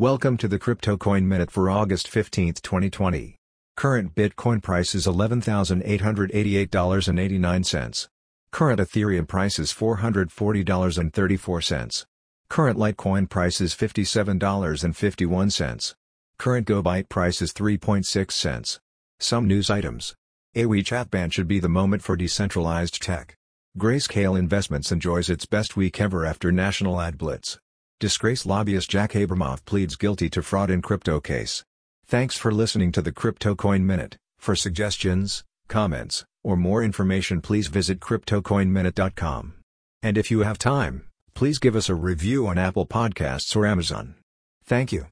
Welcome to the Crypto Coin Minute for August 15, 2020. Current Bitcoin price is $11,888.89. Current Ethereum price is $440.34. Current Litecoin price is $57.51. Current GoByte price is 3.6 cents. Some news items. A WeChat ban should be the moment for decentralized tech. Grayscale Investments enjoys its best week ever after national ad blitz. Disgrace lobbyist Jack Abramoff pleads guilty to fraud in crypto case. Thanks for listening to the Crypto Coin Minute. For suggestions, comments, or more information please visit cryptocoinminute.com. And if you have time, please give us a review on Apple Podcasts or Amazon. Thank you.